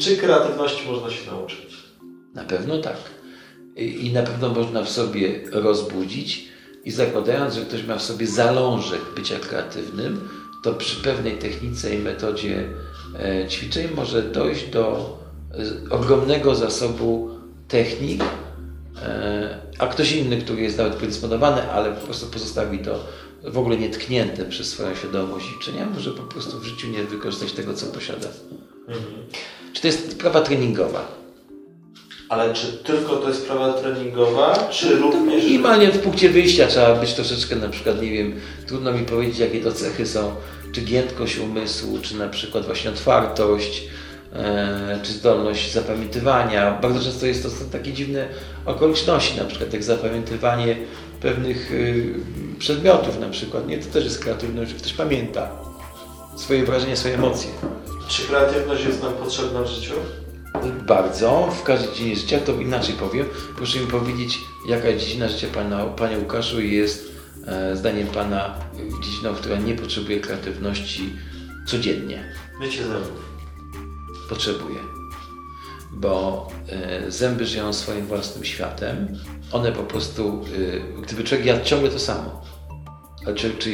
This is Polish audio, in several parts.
Czy kreatywności można się nauczyć? Na pewno tak. I na pewno można w sobie rozbudzić i zakładając, że ktoś ma w sobie zalążek bycia kreatywnym, to przy pewnej technice i metodzie e, ćwiczeń może dojść do e, ogromnego zasobu technik, e, a ktoś inny, który jest nawet predysponowany, ale po prostu pozostawi to w ogóle nietknięte przez swoją świadomość i czynia, może po prostu w życiu nie wykorzystać tego, co posiada. Czy to jest sprawa treningowa? Ale czy tylko to jest sprawa treningowa, czy No również... minimalnie w punkcie wyjścia trzeba być troszeczkę na przykład, nie wiem, trudno mi powiedzieć jakie to cechy są, czy giętkość umysłu, czy na przykład właśnie otwartość, e, czy zdolność zapamiętywania. Bardzo często jest to są takie dziwne okoliczności, na przykład jak zapamiętywanie pewnych y, przedmiotów na przykład, nie? To też jest kreatywność, że ktoś pamięta swoje wrażenia, swoje emocje. Czy kreatywność jest nam potrzebna w życiu? Bardzo, w każdej dziedzinie życia, to inaczej powiem. Proszę mi powiedzieć, jaka dziedzina życia Pana, Panie Łukaszu jest e, zdaniem Pana dziedziną, która nie potrzebuje kreatywności codziennie. Mycie zębów. Potrzebuje. Bo e, zęby żyją swoim własnym światem. One po prostu, e, gdyby człowiek jadł ciągle to samo, a czy, czy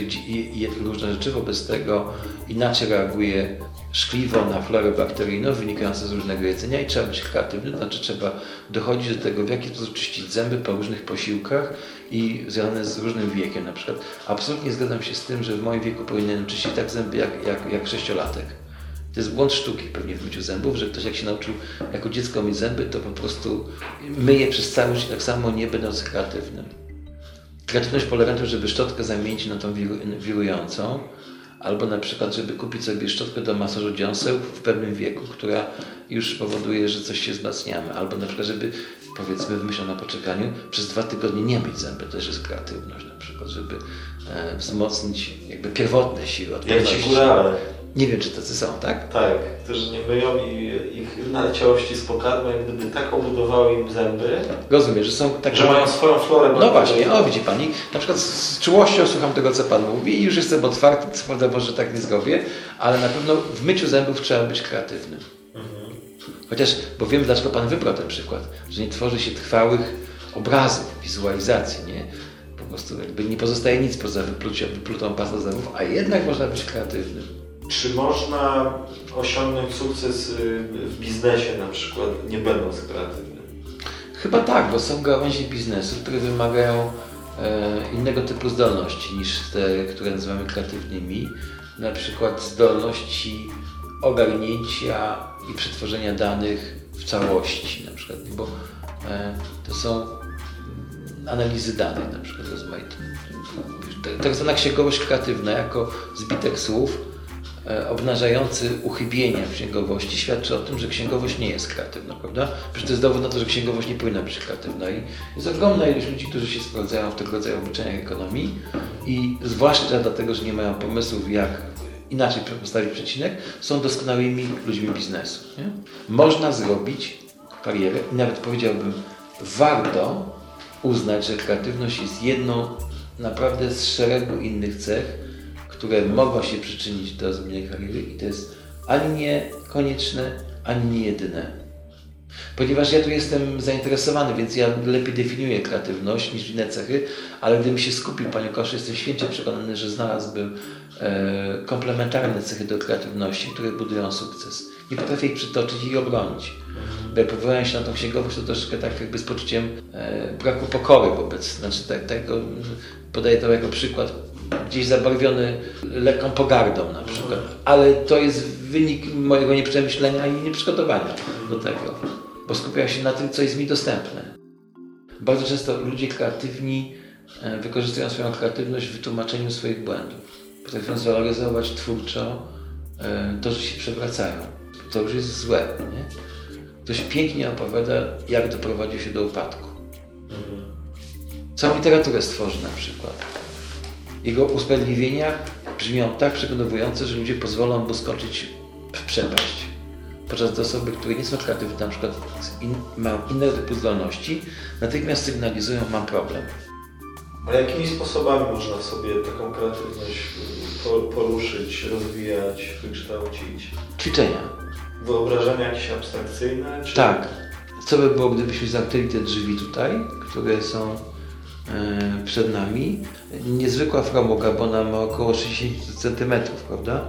je różne rzeczy, wobec tego inaczej reaguje szkliwo na florę bakteryjną wynikającą z różnego jedzenia i trzeba być kreatywnym, to znaczy trzeba dochodzić do tego, w jaki sposób czyścić zęby po różnych posiłkach i związane z różnym wiekiem na przykład. Absolutnie zgadzam się z tym, że w moim wieku powinienem czyścić tak zęby jak, jak, jak sześciolatek. To jest błąd sztuki pewnie w myciu zębów, że ktoś jak się nauczył jako dziecko myć zęby, to po prostu myje przez cały życie tak samo, nie będąc kreatywnym. Kreatywność polega na tym, żeby szczotkę zamienić na tą wiru- wirującą, albo na przykład, żeby kupić sobie szczotkę do masażu dziąseł w pewnym wieku, która już powoduje, że coś się wzmacniamy, albo na przykład, żeby powiedzmy w myślą na poczekaniu przez dwa tygodnie nie myć zęby, to też jest kreatywność na przykład, żeby e, wzmocnić jakby pierwotne siły Jak ci górale. Nie wiem, czy tacy są, tak? Tak, którzy nie myją i ich naleciałości z pokarmu, jak gdyby tak obudowały im zęby, Rozumiem, że są takie... że mają swoją florę No właśnie, o widzi Pani, na przykład z czułością słucham tego, co Pan mówi i już jestem otwarty, co prawda może tak nie zrobię, ale na pewno w myciu zębów trzeba być kreatywnym. Chociaż, bo wiem dlaczego Pan wybrał ten przykład, że nie tworzy się trwałych obrazów, wizualizacji, nie? Po prostu jakby nie pozostaje nic poza wyplutą pastą zębów, a jednak można być kreatywnym. Czy można osiągnąć sukces y, w biznesie na przykład, nie będąc kreatywnym? Chyba tak, bo są gałęzie biznesu, które wymagają e, innego typu zdolności niż te, które nazywamy kreatywnymi. Na przykład zdolności ogarnięcia i przetworzenia danych w całości, na przykład, bo e, to są analizy danych, na przykład rozmaite. Tak- zwana księgowość kreatywna, jako zbitek słów obnażający uchybienia w księgowości, świadczy o tym, że księgowość nie jest kreatywna, prawda? Przecież to jest dowód na to, że księgowość nie powinna być kreatywna i jest ogromna ilość ludzi, którzy się sprawdzają w tego rodzaju obliczeniach ekonomii i zwłaszcza dlatego, że nie mają pomysłów, jak inaczej postawić przecinek, są doskonałymi ludźmi biznesu. Nie? Można zrobić karierę i nawet powiedziałbym, warto uznać, że kreatywność jest jedną naprawdę z szeregu innych cech, które mogą się przyczynić do zmiany kariery i to jest ani nie konieczne, ani nie jedyne. Ponieważ ja tu jestem zainteresowany, więc ja lepiej definiuję kreatywność niż inne cechy, ale gdybym się skupił, Panie Koszy, jestem święcie przekonany, że znalazłbym e, komplementarne cechy do kreatywności, które budują sukces. Nie potrafię ich przytoczyć i obronić. Bo jak powołałem się na tą księgowość, to troszeczkę tak jakby z poczuciem e, braku pokory wobec, znaczy tak, tego, podaję to jako przykład, gdzieś zabarwiony lekką pogardą na przykład, ale to jest wynik mojego nieprzemyślenia i nieprzygotowania do tego, bo skupiam się na tym, co jest mi dostępne. Bardzo często ludzie kreatywni e, wykorzystują swoją kreatywność w wytłumaczeniu swoich błędów. Potrafią zwaloryzować twórczo e, to, że się przewracają. To już jest złe, nie? Ktoś pięknie opowiada, jak doprowadził się do upadku. Całą literaturę stworzy na przykład. Jego usprawiedliwienia brzmią tak przekonująco, że ludzie pozwolą mu skoczyć w przepaść. Podczas gdy osoby, które nie są kreatywne, na przykład in, mają innego typu zdolności, natychmiast sygnalizują, mam problem. Ale jakimi sposobami można sobie taką kreatywność y, po- poruszyć, rozwijać, wykształcić? Ćwiczenia. wyobrażenia jakieś abstrakcyjne? Czy... Tak. Co by było, gdybyśmy zamknęli te drzwi tutaj, które są przed nami? Niezwykła framuga, bo ona ma około 60 cm, prawda?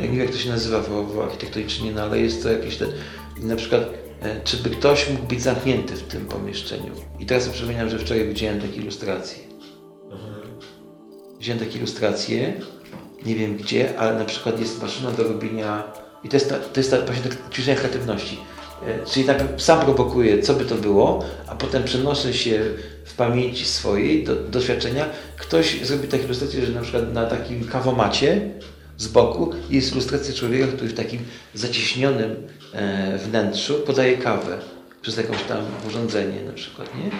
Nie wiem, jak to się nazywa w, w architektonicznie, no ale jest to jakieś te, na przykład, e, czy by ktoś mógł być zamknięty w tym pomieszczeniu? I teraz przypominam, że wczoraj widziałem takie ilustracje. Wziąłem takie ilustracje, nie wiem gdzie, ale na przykład jest maszyna do robienia, i to jest, ta, to jest ta, właśnie to ćwiczenie kreatywności. E, Czyli tak sam prowokuję, co by to było, a potem przenoszę się w pamięci swojej, do, doświadczenia. Ktoś zrobi taką ilustrację, że na przykład na takim kawomacie z boku jest ilustracja człowieka, który w takim zacieśnionym e, wnętrzu podaje kawę przez jakąś tam urządzenie na przykład, nie?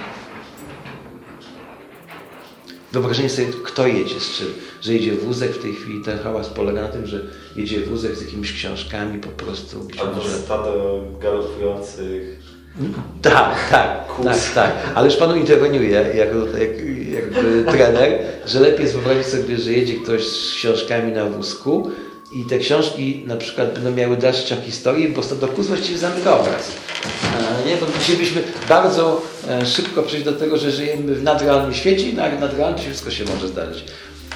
Wyobrażenie sobie, kto jedzie z czym. Że jedzie wózek w tej chwili, ten hałas polega na tym, że jedzie wózek z jakimiś książkami po prostu. Być Albo może... stado galopujących. Tak, tak, Kus. tak, tak. Ale już panu interweniuję jako jak, jakby trener, że lepiej jest wyobrazić sobie, że jedzie ktoś z książkami na wózku i te książki na przykład będą miały dalszy ciąg historii, bo stado kus właściwie zamyka obraz. Nie, bo musielibyśmy bardzo e, szybko przejść do tego, że żyjemy w nadrealnym świecie i na nadrealnym wszystko się może zdarzyć.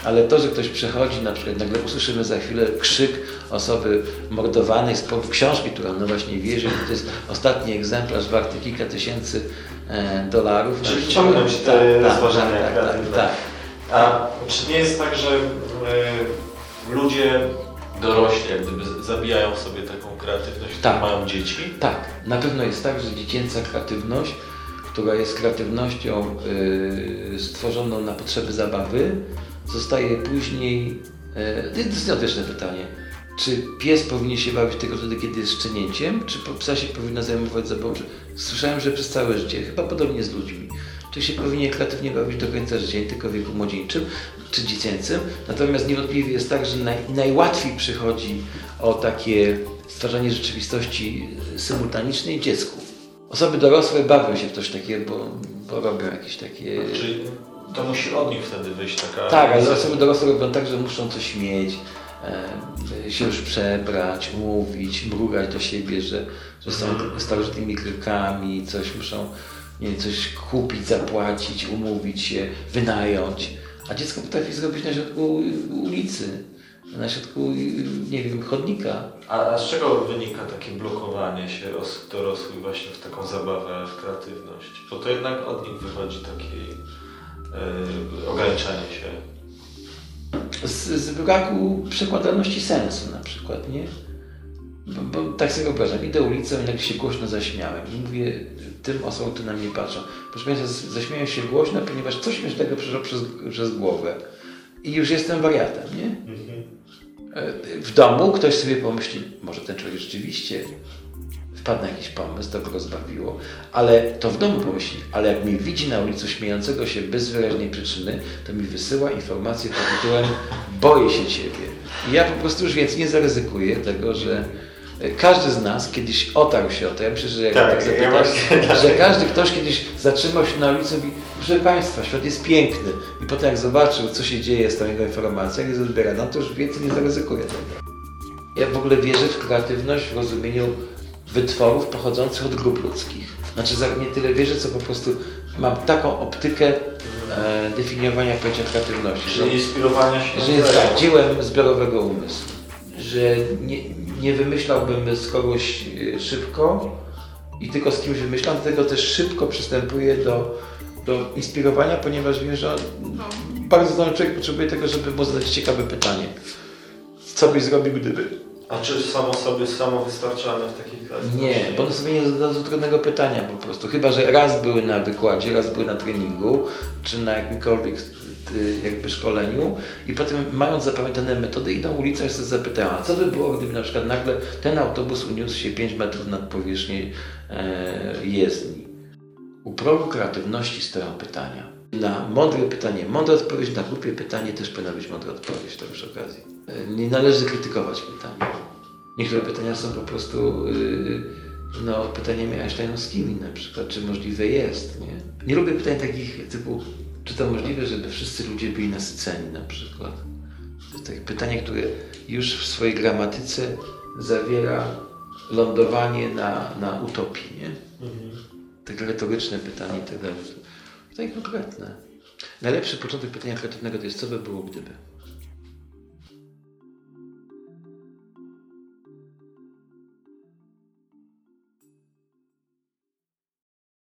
Ale to, że ktoś przechodzi, na przykład nagle usłyszymy za chwilę krzyk osoby mordowanej z powodu książki, która no właśnie wierzy, to jest ostatni egzemplarz warty kilka tysięcy e, dolarów. Czyli ciągnąć te tak, rozważania tak, tak, kreatywne. tak, A czy nie jest tak, że y, ludzie dorośli jak gdyby zabijają sobie taką kreatywność, Tak. którą mają dzieci? Tak, na pewno jest tak, że dziecięca kreatywność, która jest kreatywnością y, stworzoną na potrzeby zabawy, zostaje później. Y, to jest idiotyczne pytanie. Czy pies powinien się bawić tylko wtedy, kiedy jest szczenięciem, czy psa się powinno zajmować zabawą? Słyszałem, że przez całe życie, chyba podobnie z ludźmi. Czy się powinien kreatywnie bawić do końca życia, nie tylko w wieku młodzieńczym czy dziecięcym. Natomiast niewątpliwie jest tak, że naj, najłatwiej przychodzi o takie stwarzanie rzeczywistości symultanicznej dziecku. Osoby dorosłe bawią się w coś takiego, bo, bo robią jakieś takie... Czyli to musi od nich wtedy wyjść taka... Tak, ale osoby dorosłe robią tak, że muszą coś mieć, się już przebrać, mówić, mrugać do siebie, że, że są starożytnymi krykami, coś muszą, nie wiem, coś kupić, zapłacić, umówić się, wynająć. A dziecko potrafi zrobić na środku ulicy, na środku, nie wiem, chodnika. A, a z czego wynika takie blokowanie się osób dorosłych właśnie w taką zabawę, w kreatywność? Bo to jednak od nich wychodzi takie yy, ograniczanie się. z, z braku przekładalności sensu na przykład, nie? Bo, bo tak sobie wyobrażam, idę ulicą i nagle się głośno zaśmiałem i mówię tym osobom, które na mnie patrzą. Proszę Państwa, zaśmiałem się głośno, ponieważ coś śmiesznego przeszło przez, przez głowę i już jestem wariatem, nie? E, W domu ktoś sobie pomyśli, może ten człowiek rzeczywiście wpadł na jakiś pomysł, to go rozbawiło, ale to w domu pomyśli, ale jak mnie widzi na ulicy śmiejącego się bez wyraźnej przyczyny, to mi wysyła informację pod tytułem boję się Ciebie. I ja po prostu już więcej nie zaryzykuję tego, że każdy z nas kiedyś otarł się o to. Ja myślę, że jak Tak, tak, ja zapytasz, właśnie że każdy ktoś kiedyś zatrzymał się na ulicy i mówi, proszę Państwa, świat jest piękny. I potem jak zobaczył, co się dzieje z tą jego informacją, jest odbierana, to już więcej nie zaryzykuje tego. Ja w ogóle wierzę w kreatywność w rozumieniu wytworów pochodzących od grup ludzkich. Znaczy nie tyle wierzę, co po prostu mam taką optykę e, definiowania pojęcia kreatywności. Że, Czyli inspirowania się że jest tak, dziełem zbiorowego umysłu. Że nie, nie wymyślałbym z kogoś e, szybko i tylko z kimś wymyślam, dlatego też szybko przystępuję do, do inspirowania, ponieważ wiem, że no, bardzo zdolny człowiek potrzebuje tego, żeby mu zadać ciekawe pytanie. Co byś zrobił, gdyby? A czy są osoby samowystarczalne w takiej kreatywności? Nie, bo one sobie nie zadadzą trudnego pytania po prostu. Chyba, że raz były na wykładzie, raz były na treningu, czy na jakimkolwiek y, jakby szkoleniu i potem mając zapamiętane metody idą ulicą i sobie zapytają, a co by było, gdyby na przykład nagle ten autobus uniósł się 5 metrów nad powierzchnię e, jezdni. U progu kreatywności stoją pytania. Na mądre pytanie mądra odpowiedź, na głupie pytanie też powinna być mądra odpowiedź, to przy okazji. E, Nie należy krytykować pytania. Niektóre pytania są po prostu yy, no, pytaniami einsteinowskimi na przykład, czy możliwe jest, nie? Nie lubię pytań takich typu, czy to możliwe, żeby wszyscy ludzie byli nasyceni na przykład. To jest takie pytanie, które już w swojej gramatyce zawiera lądowanie na, na utopii, nie? Mhm. Takie retoryczne pytanie i tak dalej. Tutaj konkretne. Najlepszy początek pytania kreatywnego to jest, co by było gdyby?